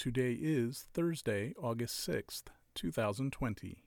Today is Thursday, August 6th, 2020.